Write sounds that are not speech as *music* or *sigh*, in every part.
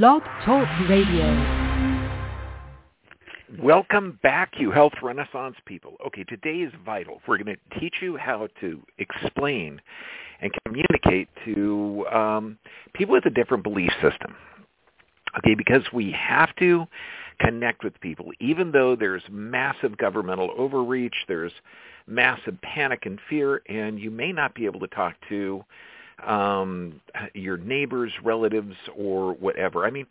Blog Talk Radio. Welcome back, you health renaissance people. Okay, today is vital. We're going to teach you how to explain and communicate to um, people with a different belief system. Okay, because we have to connect with people, even though there's massive governmental overreach, there's massive panic and fear, and you may not be able to talk to um, your neighbors, relatives, or whatever. I mean,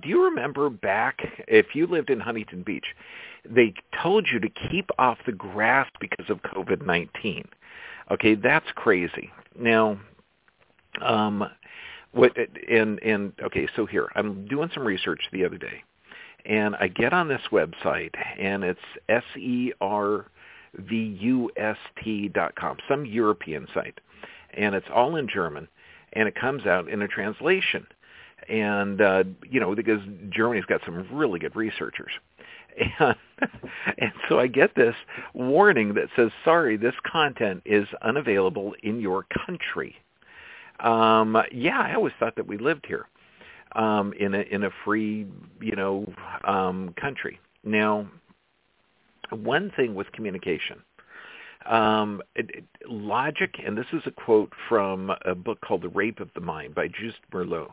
do you remember back if you lived in Huntington Beach, they told you to keep off the grass because of COVID-19. Okay, that's crazy. Now, um, what and and okay, so here I'm doing some research the other day, and I get on this website, and it's s e r v u s t dot com, some European site, and it's all in German, and it comes out in a translation. And, uh, you know, because Germany's got some really good researchers. And, *laughs* and so I get this warning that says, sorry, this content is unavailable in your country. Um, yeah, I always thought that we lived here um, in a in a free, you know, um, country. Now, one thing with communication, um, it, it, logic, and this is a quote from a book called The Rape of the Mind by Joost Meerloo.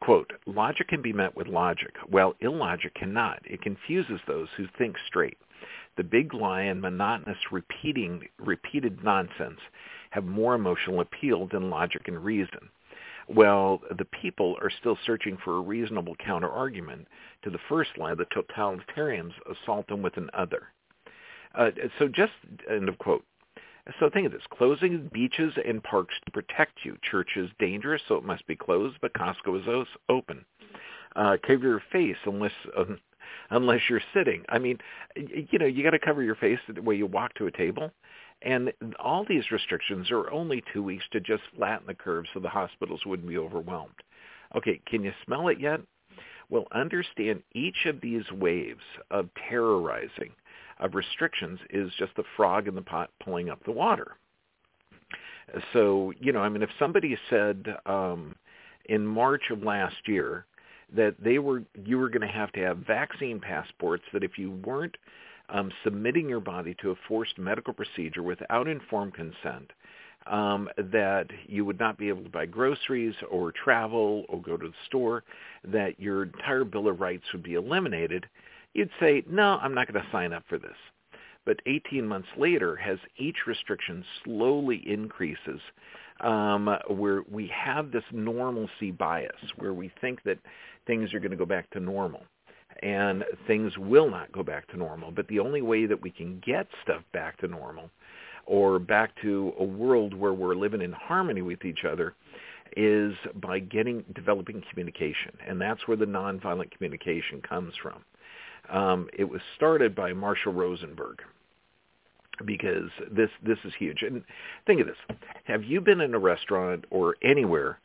Quote, logic can be met with logic, while illogic cannot. It confuses those who think straight. The big lie and monotonous repeating, repeated nonsense have more emotional appeal than logic and reason. Well, the people are still searching for a reasonable counterargument to the first lie, the totalitarians assault them with an other. Uh, so just, end of quote. So think of this. Closing beaches and parks to protect you. Church is dangerous, so it must be closed, but Costco is open. Uh, cover your face unless uh, unless you're sitting. I mean, you know, you got to cover your face the way you walk to a table. And all these restrictions are only two weeks to just flatten the curve so the hospitals wouldn't be overwhelmed. Okay, can you smell it yet? Well, understand each of these waves of terrorizing of restrictions is just the frog in the pot pulling up the water. So, you know, I mean, if somebody said um, in March of last year that they were you were going to have to have vaccine passports, that if you weren't um, submitting your body to a forced medical procedure without informed consent, um, that you would not be able to buy groceries or travel or go to the store, that your entire Bill of Rights would be eliminated, you'd say, no, I'm not going to sign up for this. But 18 months later, as each restriction slowly increases, um, where we have this normalcy bias, where we think that things are going to go back to normal, and things will not go back to normal. But the only way that we can get stuff back to normal, or back to a world where we're living in harmony with each other, is by getting developing communication, and that's where the nonviolent communication comes from. Um, it was started by Marshall Rosenberg because this this is huge. And think of this: Have you been in a restaurant or anywhere,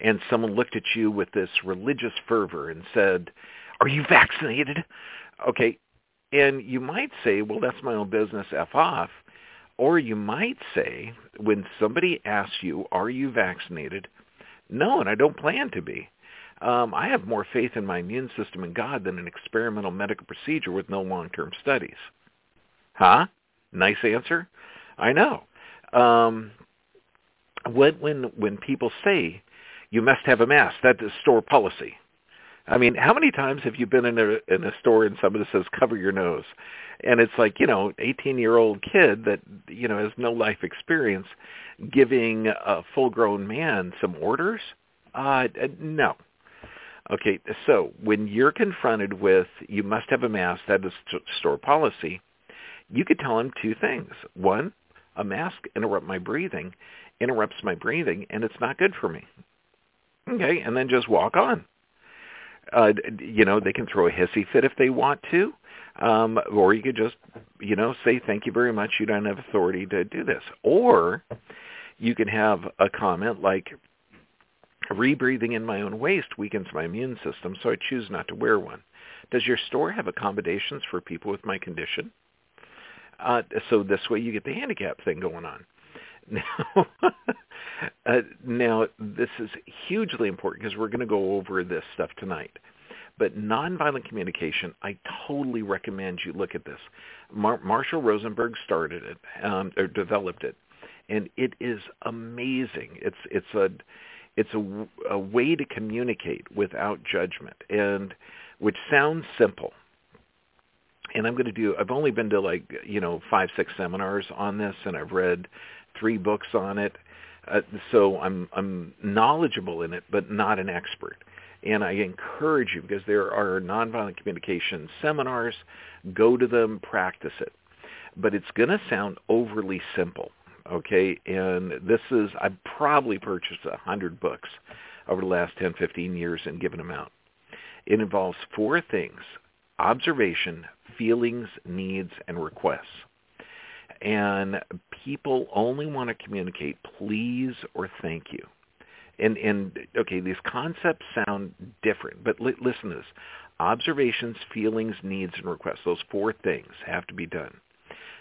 and someone looked at you with this religious fervor and said, "Are you vaccinated?" Okay, and you might say, "Well, that's my own business. F off." Or you might say, when somebody asks you, "Are you vaccinated?" No, and I don't plan to be. Um, I have more faith in my immune system and God than an experimental medical procedure with no long-term studies. Huh? Nice answer. I know. Um, when when when people say you must have a mask, that is store policy. I mean, how many times have you been in a in a store and somebody says cover your nose, and it's like you know, eighteen year old kid that you know has no life experience, giving a full grown man some orders? Uh, no, Okay, so when you're confronted with you must have a mask, that is store policy, you could tell him two things. One, a mask interrupt my breathing, interrupts my breathing, and it's not good for me. Okay, and then just walk on. Uh, you know, they can throw a hissy fit if they want to, um, or you could just, you know, say thank you very much. You don't have authority to do this, or you can have a comment like, Rebreathing in my own waste weakens my immune system, so I choose not to wear one. Does your store have accommodations for people with my condition? Uh, so this way you get the handicap thing going on. *laughs* Now, uh, now this is hugely important because we're going to go over this stuff tonight. But nonviolent communication, I totally recommend you look at this. Mar- Marshall Rosenberg started it um, or developed it, and it is amazing. It's it's a it's a, a way to communicate without judgment, and which sounds simple. And I'm going to do. I've only been to like you know five six seminars on this, and I've read three books on it. Uh, so I'm I'm knowledgeable in it, but not an expert. And I encourage you because there are nonviolent communication seminars. Go to them, practice it. But it's going to sound overly simple, okay? And this is I probably purchased a hundred books over the last 10, 15 years and given them out. It involves four things: observation, feelings, needs, and requests and people only want to communicate please or thank you. And and okay, these concepts sound different, but li- listen to this. Observations, feelings, needs, and requests. Those four things have to be done.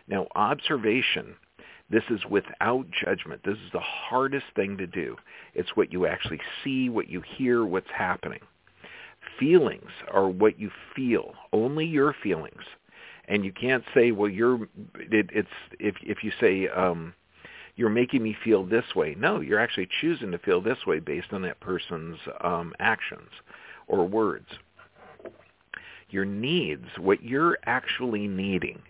Now, observation, this is without judgment. This is the hardest thing to do. It's what you actually see, what you hear, what's happening. Feelings are what you feel, only your feelings and you can't say, well, you're it, it's if if you say um, you're making me feel this way. No, you're actually choosing to feel this way based on that person's um, actions or words. Your needs, what you're actually needing,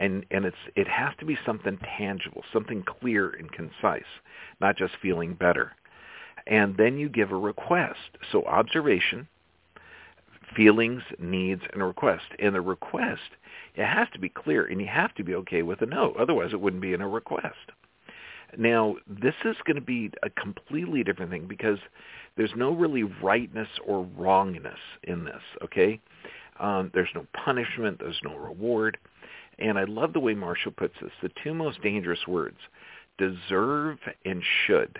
and and it's it has to be something tangible, something clear and concise, not just feeling better. And then you give a request. So observation, feelings, needs, and a request. And the request it has to be clear, and you have to be okay with a no. Otherwise, it wouldn't be in a request. Now, this is going to be a completely different thing because there's no really rightness or wrongness in this, okay? Um, there's no punishment. There's no reward. And I love the way Marshall puts this. The two most dangerous words, deserve and should.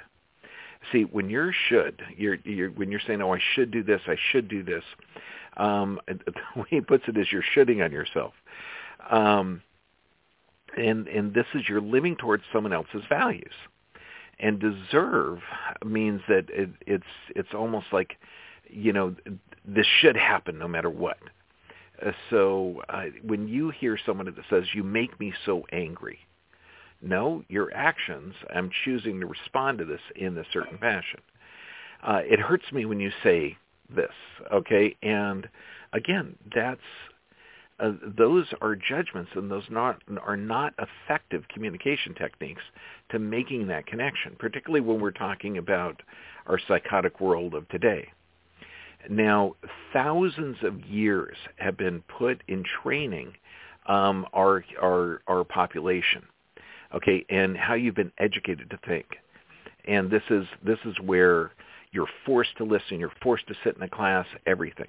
See, when you're should, you're, you're when you're saying, "Oh, I should do this. I should do this," um, *laughs* the way he puts it is, you're shitting on yourself. Um, and and this is you're living towards someone else's values. And deserve means that it, it's it's almost like, you know, this should happen no matter what. Uh, so uh, when you hear someone that says, "You make me so angry," no, your actions. I'm choosing to respond to this in a certain fashion. Uh, it hurts me when you say this, okay? And again, that's uh, those are judgments, and those not are not effective communication techniques to making that connection, particularly when we're talking about our psychotic world of today. Now, thousands of years have been put in training um, our our our population, okay, and how you've been educated to think, and this is this is where you're forced to listen, you're forced to sit in a class, everything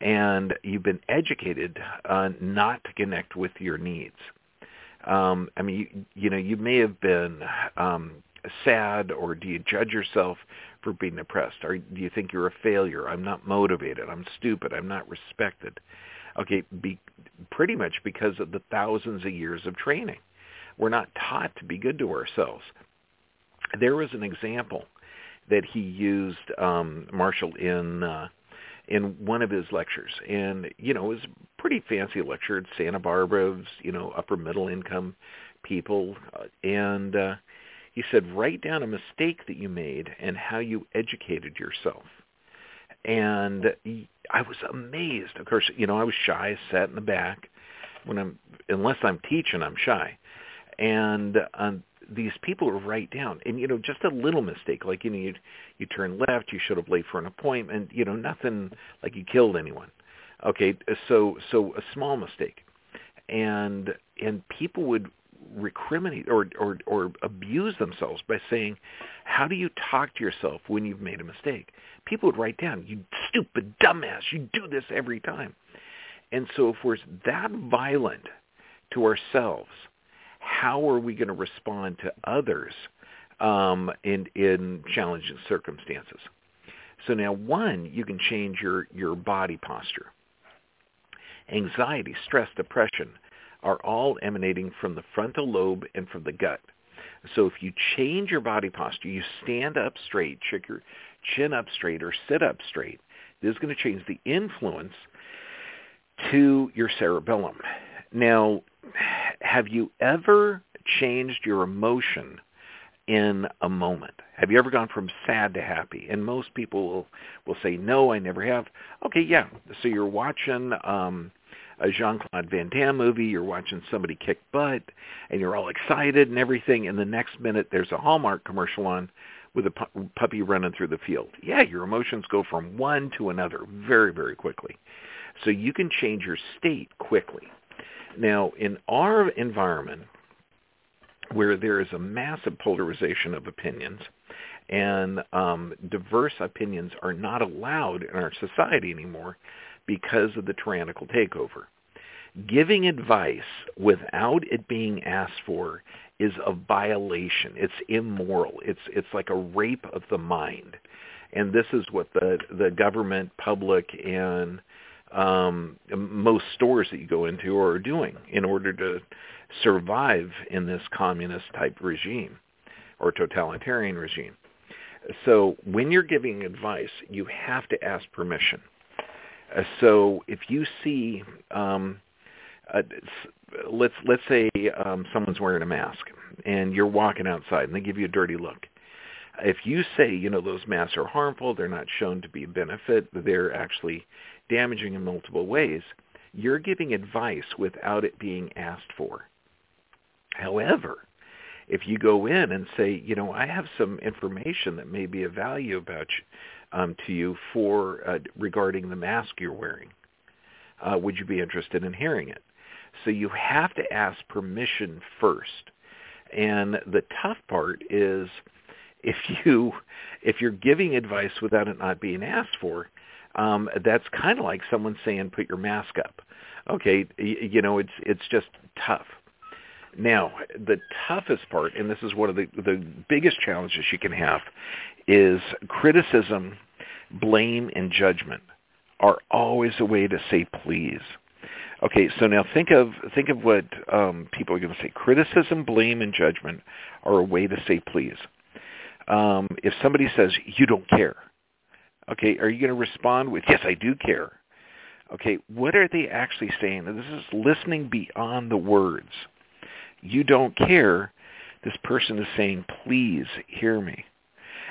and you've been educated uh, not to connect with your needs. Um, I mean, you, you know, you may have been um, sad, or do you judge yourself for being depressed? Or do you think you're a failure? I'm not motivated. I'm stupid. I'm not respected. Okay, be, pretty much because of the thousands of years of training. We're not taught to be good to ourselves. There was an example that he used, um, Marshall, in uh, in one of his lectures. And, you know, it was a pretty fancy lecture at Santa Barbara's, you know, upper middle income people. Uh, and uh, he said, write down a mistake that you made and how you educated yourself. And I was amazed. Of course, you know, I was shy, sat in the back. When I'm, unless I'm teaching, I'm shy. And uh, these people are write down and you know just a little mistake like you know you you turn left you should have late for an appointment you know nothing like you killed anyone okay so so a small mistake and and people would recriminate or or or abuse themselves by saying how do you talk to yourself when you've made a mistake people would write down you stupid dumbass you do this every time and so if we're that violent to ourselves how are we going to respond to others um, in in challenging circumstances? So now, one, you can change your your body posture. Anxiety, stress, depression are all emanating from the frontal lobe and from the gut. So if you change your body posture, you stand up straight, check your chin up straight, or sit up straight, this is going to change the influence to your cerebellum. Now, have you ever changed your emotion in a moment? Have you ever gone from sad to happy? And most people will, will say, no, I never have. Okay, yeah. So you're watching um, a Jean-Claude Van Damme movie, you're watching somebody kick butt, and you're all excited and everything, and the next minute there's a Hallmark commercial on with a pu- puppy running through the field. Yeah, your emotions go from one to another very, very quickly. So you can change your state quickly. Now, in our environment, where there is a massive polarization of opinions, and um, diverse opinions are not allowed in our society anymore because of the tyrannical takeover. Giving advice without it being asked for is a violation. It's immoral. It's it's like a rape of the mind. And this is what the the government, public, and um, most stores that you go into are doing in order to survive in this communist type regime or totalitarian regime. So when you're giving advice, you have to ask permission. Uh, so if you see, um, uh, let's let's say um, someone's wearing a mask and you're walking outside and they give you a dirty look. If you say, you know, those masks are harmful, they're not shown to be a benefit, they're actually damaging in multiple ways, you're giving advice without it being asked for. However, if you go in and say, you know, I have some information that may be of value about you, um, to you for uh, regarding the mask you're wearing, uh, would you be interested in hearing it? So you have to ask permission first. And the tough part is if you if you're giving advice without it not being asked for, um, that's kind of like someone saying put your mask up. Okay, you know it's it's just tough. Now, the toughest part, and this is one of the, the biggest challenges you can have, is criticism, blame, and judgment are always a way to say please. Okay, so now think of think of what um, people are going to say. Criticism, blame, and judgment are a way to say please. Um, if somebody says you don't care, okay, are you going to respond with yes, I do care? Okay, what are they actually saying? This is listening beyond the words you don't care, this person is saying, please hear me.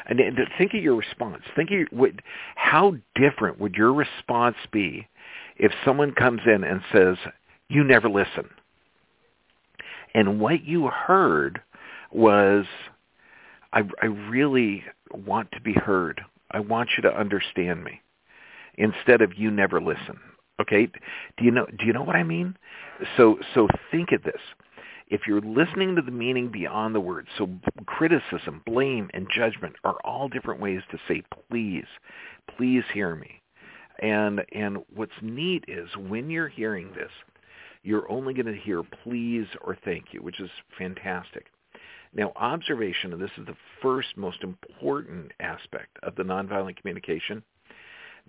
And, think of your response. Think of your, how different would your response be if someone comes in and says, you never listen. And what you heard was, I, I really want to be heard. I want you to understand me. Instead of you never listen. Okay? Do you know do you know what I mean? So so think of this if you're listening to the meaning beyond the words, so criticism, blame, and judgment are all different ways to say, please, please hear me. And, and what's neat is when you're hearing this, you're only going to hear please or thank you, which is fantastic. Now, observation, and this is the first most important aspect of the nonviolent communication,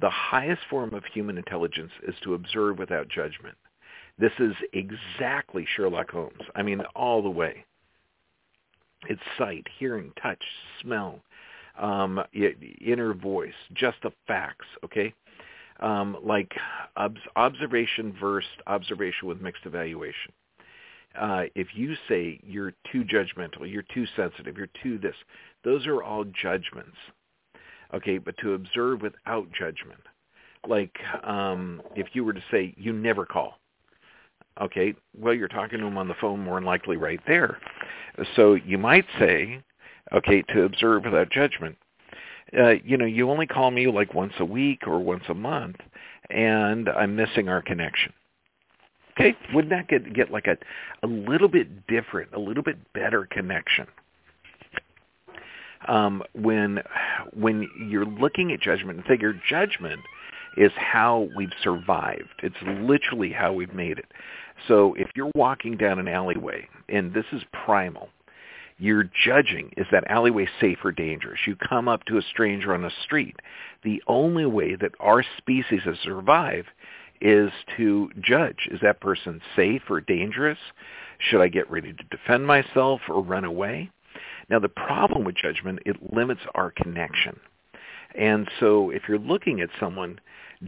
the highest form of human intelligence is to observe without judgment. This is exactly Sherlock Holmes. I mean, all the way. It's sight, hearing, touch, smell, um, inner voice, just the facts, okay? Um, like ob- observation versus observation with mixed evaluation. Uh, if you say you're too judgmental, you're too sensitive, you're too this, those are all judgments. Okay, but to observe without judgment, like um, if you were to say you never call, Okay, well, you're talking to him on the phone more than likely right there. So you might say, okay, to observe without judgment, uh, you know, you only call me like once a week or once a month, and I'm missing our connection. Okay, wouldn't that get get like a a little bit different, a little bit better connection? Um, when when you're looking at judgment and figure judgment is how we've survived. It's literally how we've made it. So if you're walking down an alleyway, and this is primal, you're judging, is that alleyway safe or dangerous? You come up to a stranger on the street. The only way that our species has survived is to judge. Is that person safe or dangerous? Should I get ready to defend myself or run away? Now the problem with judgment, it limits our connection. And so if you're looking at someone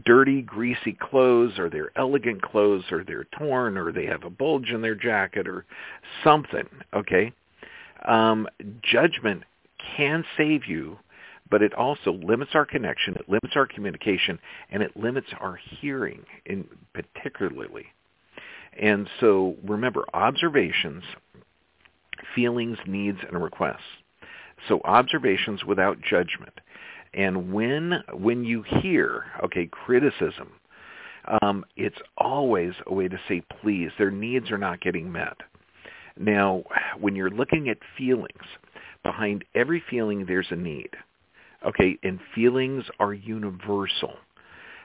dirty, greasy clothes or their elegant clothes or they're torn or they have a bulge in their jacket or something, okay? Um, judgment can save you, but it also limits our connection, it limits our communication, and it limits our hearing in particularly. And so remember, observations, feelings, needs, and requests. So observations without judgment. And when when you hear, okay, criticism, um, it's always a way to say please. Their needs are not getting met. Now, when you're looking at feelings, behind every feeling there's a need. Okay, and feelings are universal.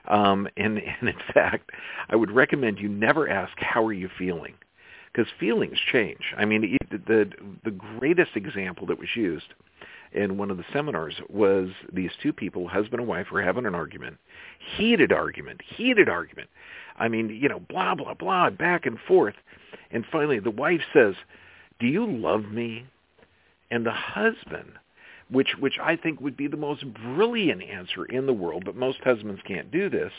Um, and, *laughs* and in fact, I would recommend you never ask, how are you feeling? Because feelings change. I mean, the, the greatest example that was used in one of the seminars was these two people, husband and wife, were having an argument, heated argument, heated argument. I mean, you know, blah, blah, blah, back and forth. And finally the wife says, do you love me? And the husband, which, which I think would be the most brilliant answer in the world, but most husbands can't do this,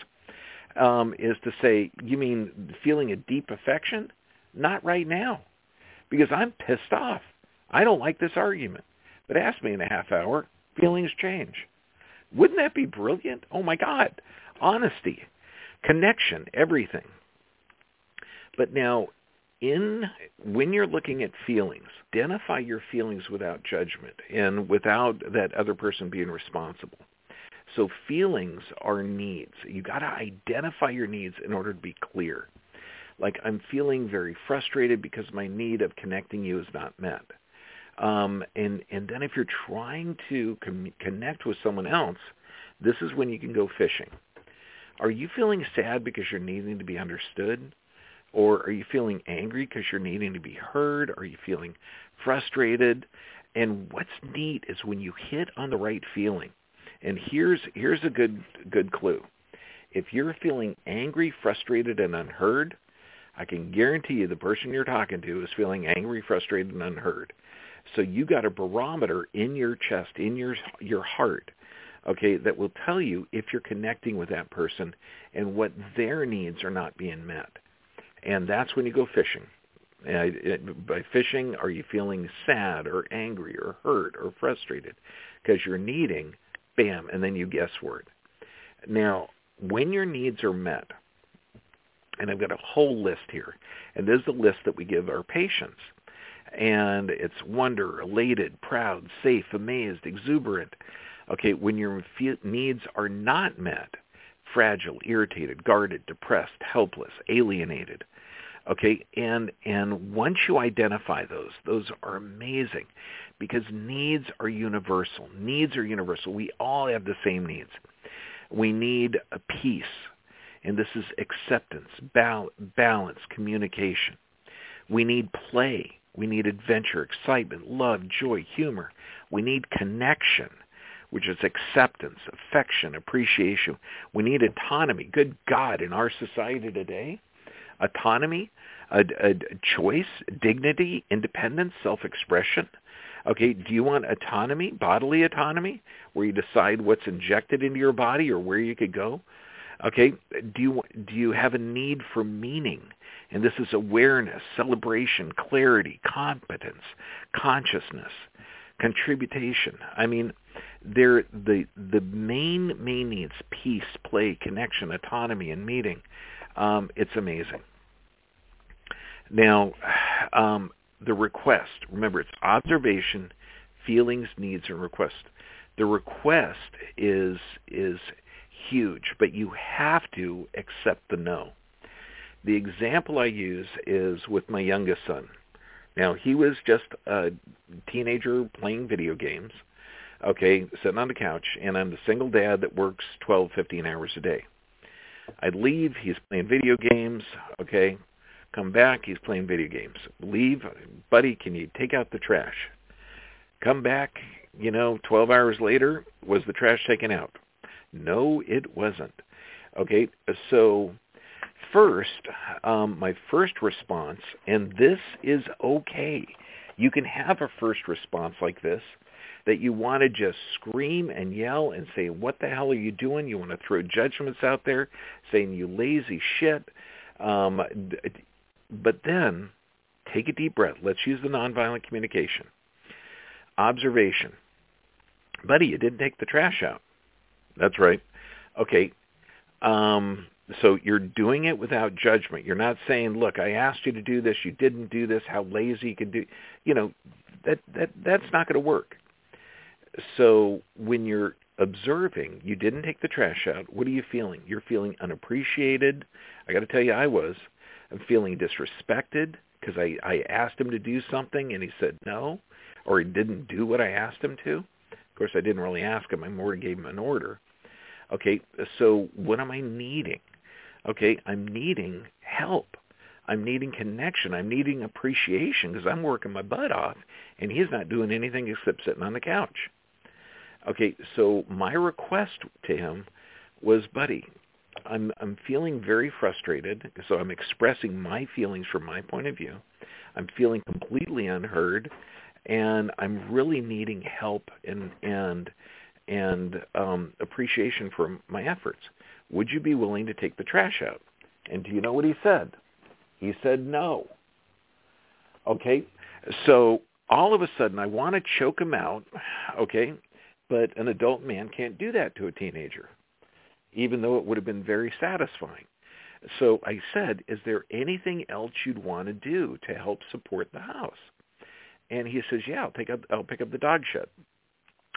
um, is to say, you mean feeling a deep affection? Not right now, because I'm pissed off. I don't like this argument. But ask me in a half hour, feelings change. Wouldn't that be brilliant? Oh my God. Honesty, connection, everything. But now, in when you're looking at feelings, identify your feelings without judgment and without that other person being responsible. So feelings are needs. You got to identify your needs in order to be clear. Like I'm feeling very frustrated because my need of connecting you is not met. Um, and and then if you're trying to com- connect with someone else, this is when you can go fishing. Are you feeling sad because you're needing to be understood? Or are you feeling angry because you're needing to be heard? Are you feeling frustrated? And what's neat is when you hit on the right feeling. And here's here's a good good clue. If you're feeling angry, frustrated, and unheard, I can guarantee you the person you're talking to is feeling angry, frustrated, and unheard. So you got a barometer in your chest, in your your heart, okay, that will tell you if you're connecting with that person and what their needs are not being met. And that's when you go fishing. And by fishing, are you feeling sad or angry or hurt or frustrated? Because you're needing, bam, and then you guess word. Now, when your needs are met, and I've got a whole list here, and this is the list that we give our patients and it's wonder, elated, proud, safe, amazed, exuberant. Okay, when your needs are not met, fragile, irritated, guarded, depressed, helpless, alienated. Okay, and and once you identify those, those are amazing because needs are universal. Needs are universal. We all have the same needs. We need a peace, and this is acceptance, balance, communication. We need play. We need adventure, excitement, love, joy, humor. We need connection, which is acceptance, affection, appreciation. We need autonomy. Good God, in our society today, autonomy, a, a, choice, dignity, independence, self-expression. Okay, do you want autonomy, bodily autonomy, where you decide what's injected into your body or where you could go? Okay, do you do you have a need for meaning? And this is awareness, celebration, clarity, competence, consciousness, contribution. I mean, they're the the main main needs: peace, play, connection, autonomy, and meeting. Um, it's amazing. Now, um, the request. Remember, it's observation, feelings, needs, and request. The request is is huge, but you have to accept the no. The example I use is with my youngest son. Now, he was just a teenager playing video games, okay, sitting on the couch, and I'm the single dad that works 12, 15 hours a day. I'd leave, he's playing video games, okay, come back, he's playing video games. Leave, buddy, can you take out the trash? Come back, you know, 12 hours later, was the trash taken out? No, it wasn't. Okay, so first, um, my first response, and this is okay. You can have a first response like this that you want to just scream and yell and say, what the hell are you doing? You want to throw judgments out there saying you lazy shit. Um, but then take a deep breath. Let's use the nonviolent communication. Observation. Buddy, you didn't take the trash out. That's right. Okay. Um, so you're doing it without judgment. You're not saying, "Look, I asked you to do this. You didn't do this. How lazy you could do." You know, that that that's not going to work. So when you're observing, you didn't take the trash out. What are you feeling? You're feeling unappreciated. I got to tell you, I was. I'm feeling disrespected because I I asked him to do something and he said no, or he didn't do what I asked him to. Of course, I didn't really ask him. I more gave him an order. Okay, so what am I needing? Okay, I'm needing help. I'm needing connection. I'm needing appreciation because I'm working my butt off and he's not doing anything except sitting on the couch. Okay, so my request to him was, buddy, I'm I'm feeling very frustrated, so I'm expressing my feelings from my point of view. I'm feeling completely unheard and I'm really needing help and and and um appreciation for my efforts would you be willing to take the trash out? And do you know what he said? He said no. Okay? So all of a sudden I want to choke him out, okay? But an adult man can't do that to a teenager, even though it would have been very satisfying. So I said, is there anything else you'd want to do to help support the house? And he says, yeah, I'll pick up, I'll pick up the dog shit.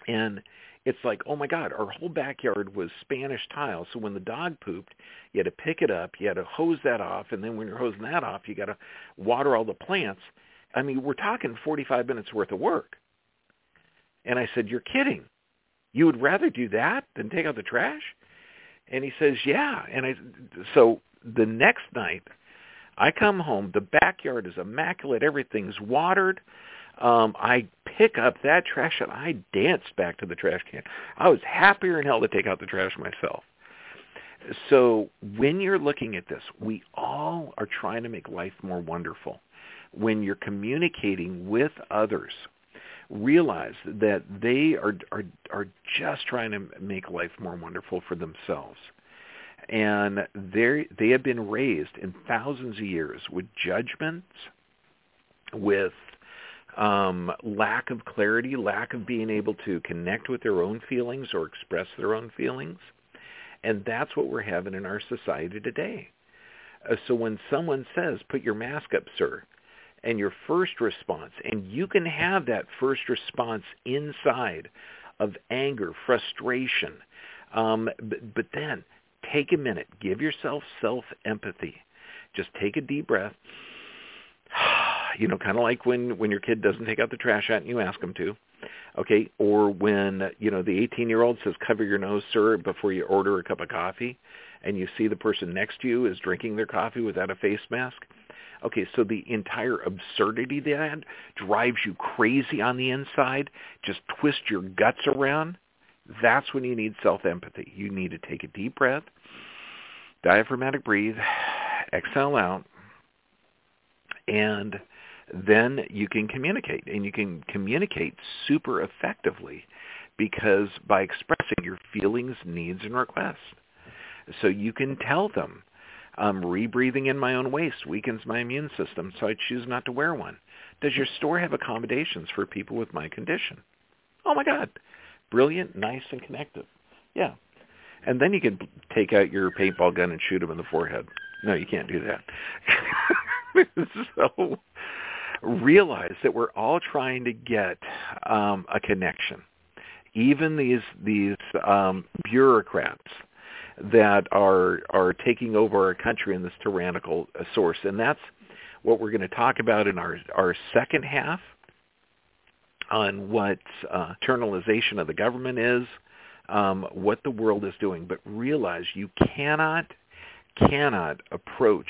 And it's like, oh my God, our whole backyard was Spanish tile. So when the dog pooped, you had to pick it up, you had to hose that off, and then when you're hosing that off, you got to water all the plants. I mean, we're talking 45 minutes worth of work. And I said, you're kidding. You would rather do that than take out the trash? And he says, yeah. And I, so the next night, I come home. The backyard is immaculate. Everything's watered um, I pick up that trash and I danced back to the trash can. I was happier in hell to take out the trash myself. So when you're looking at this, we all are trying to make life more wonderful. When you're communicating with others, realize that they are are are just trying to make life more wonderful for themselves. And they they have been raised in thousands of years with judgments, with um, lack of clarity, lack of being able to connect with their own feelings or express their own feelings. And that's what we're having in our society today. Uh, so when someone says, put your mask up, sir, and your first response, and you can have that first response inside of anger, frustration, um, but, but then take a minute, give yourself self-empathy. Just take a deep breath you know, kind of like when when your kid doesn't take out the trash out and you ask them to. Okay, or when you know the 18-year-old says cover your nose, sir, before you order a cup of coffee, and you see the person next to you is drinking their coffee without a face mask. Okay, so the entire absurdity that drives you crazy on the inside, just twist your guts around. That's when you need self-empathy. You need to take a deep breath, diaphragmatic breathe, exhale out, and then you can communicate and you can communicate super effectively because by expressing your feelings, needs, and requests. So you can tell them, um, rebreathing in my own waste weakens my immune system, so I choose not to wear one. Does your store have accommodations for people with my condition? Oh my God. Brilliant, nice, and connective. Yeah. And then you can take out your paintball gun and shoot them in the forehead. No, you can't do that. *laughs* so realize that we're all trying to get um, a connection. Even these these um, bureaucrats that are are taking over our country in this tyrannical uh, source, and that's what we're going to talk about in our our second half on what uh, internalization of the government is, um, what the world is doing. But realize you cannot cannot approach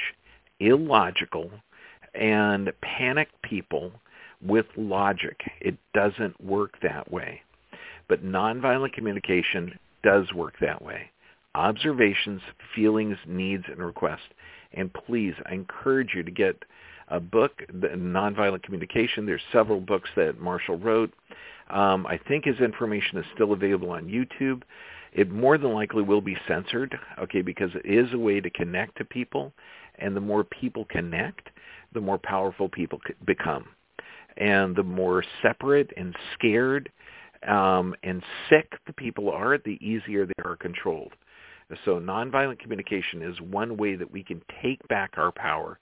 illogical and panic people with logic. It doesn't work that way. But nonviolent communication does work that way. Observations, feelings, needs, and requests. And please, I encourage you to get a book, Nonviolent Communication. There's several books that Marshall wrote. Um, I think his information is still available on YouTube. It more than likely will be censored, okay, because it is a way to connect to people, and the more people connect, the more powerful people become. And the more separate and scared um, and sick the people are, the easier they are controlled. So nonviolent communication is one way that we can take back our power,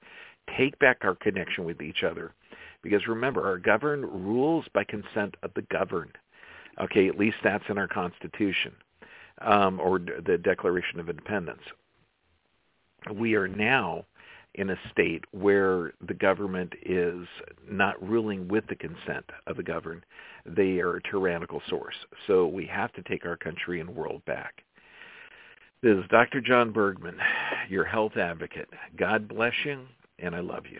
take back our connection with each other. Because remember, our governed rules by consent of the governed. Okay, at least that's in our Constitution um, or the Declaration of Independence. We are now in a state where the government is not ruling with the consent of the governed. They are a tyrannical source. So we have to take our country and world back. This is Dr. John Bergman, your health advocate. God bless you, and I love you.